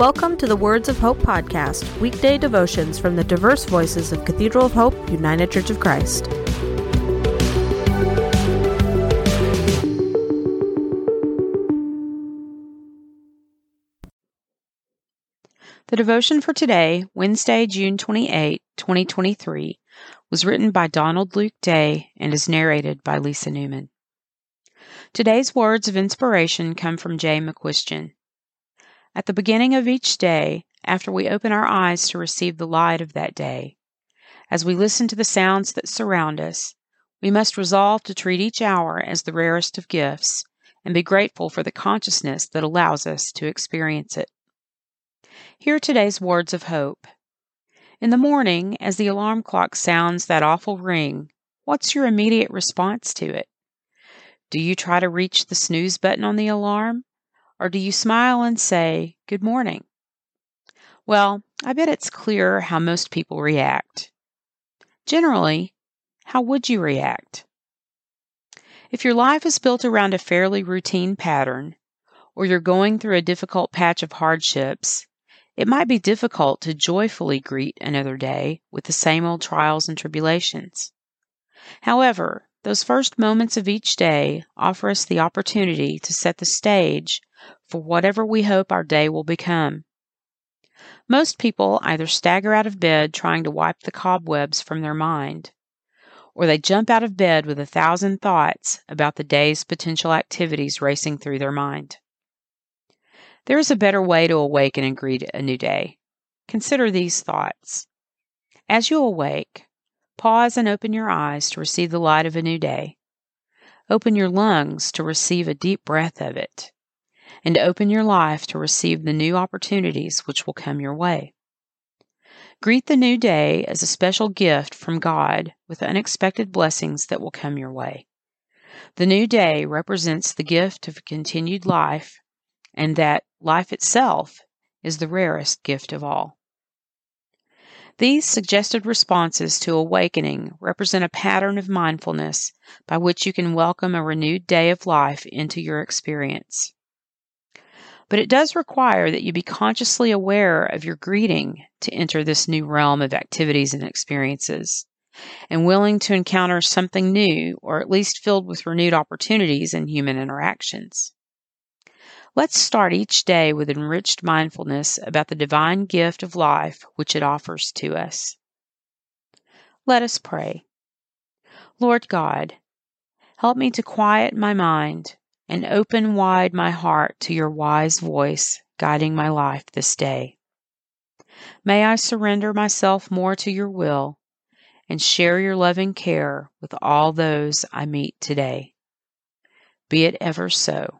Welcome to the Words of Hope podcast, weekday devotions from the diverse voices of Cathedral of Hope, United Church of Christ. The devotion for today, Wednesday, June 28, 2023, was written by Donald Luke Day and is narrated by Liesa Newman. Today's words of inspiration come from Jay McQuiston. At the beginning of each day, after we open our eyes to receive the light of that day, as we listen to the sounds that surround us, we must resolve to treat each hour as the rarest of gifts and be grateful for the consciousness that allows us to experience it. Hear today's words of hope. In the morning, as the alarm clock sounds that awful ring, what's your immediate response to it? Do you try to reach the snooze button on the alarm? Or do you smile and say, Good morning? Well, I bet it's clear how most people react. Generally, how would you react? If your life is built around a fairly routine pattern, or you're going through a difficult patch of hardships, it might be difficult to joyfully greet another day with the same old trials and tribulations. However, those first moments of each day offer us the opportunity to set the stage for whatever we hope our day will become. Most people either stagger out of bed trying to wipe the cobwebs from their mind, or they jump out of bed with a thousand thoughts about the day's potential activities racing through their mind. There is a better way to awaken and greet a new day. Consider these thoughts. As you awake, pause and open your eyes to receive the light of a new day. Open your lungs to receive a deep breath of it and open your life to receive the new opportunities which will come your way. Greet the new day as a special gift from God with unexpected blessings that will come your way. The new day represents the gift of continued life, and that life itself is the rarest gift of all. These suggested responses to awakening represent a pattern of mindfulness by which you can welcome a renewed day of life into your experience. But it does require that you be consciously aware of your greeting to enter this new realm of activities and experiences, and willing to encounter something new, or at least filled with renewed opportunities in human interactions. Let's start each day with enriched mindfulness about the divine gift of life which it offers to us. Let us pray. Lord God, help me to quiet my mind and open wide my heart to your wise voice guiding my life this day. May I surrender myself more to your will and share your loving care with all those I meet today. Be it ever so.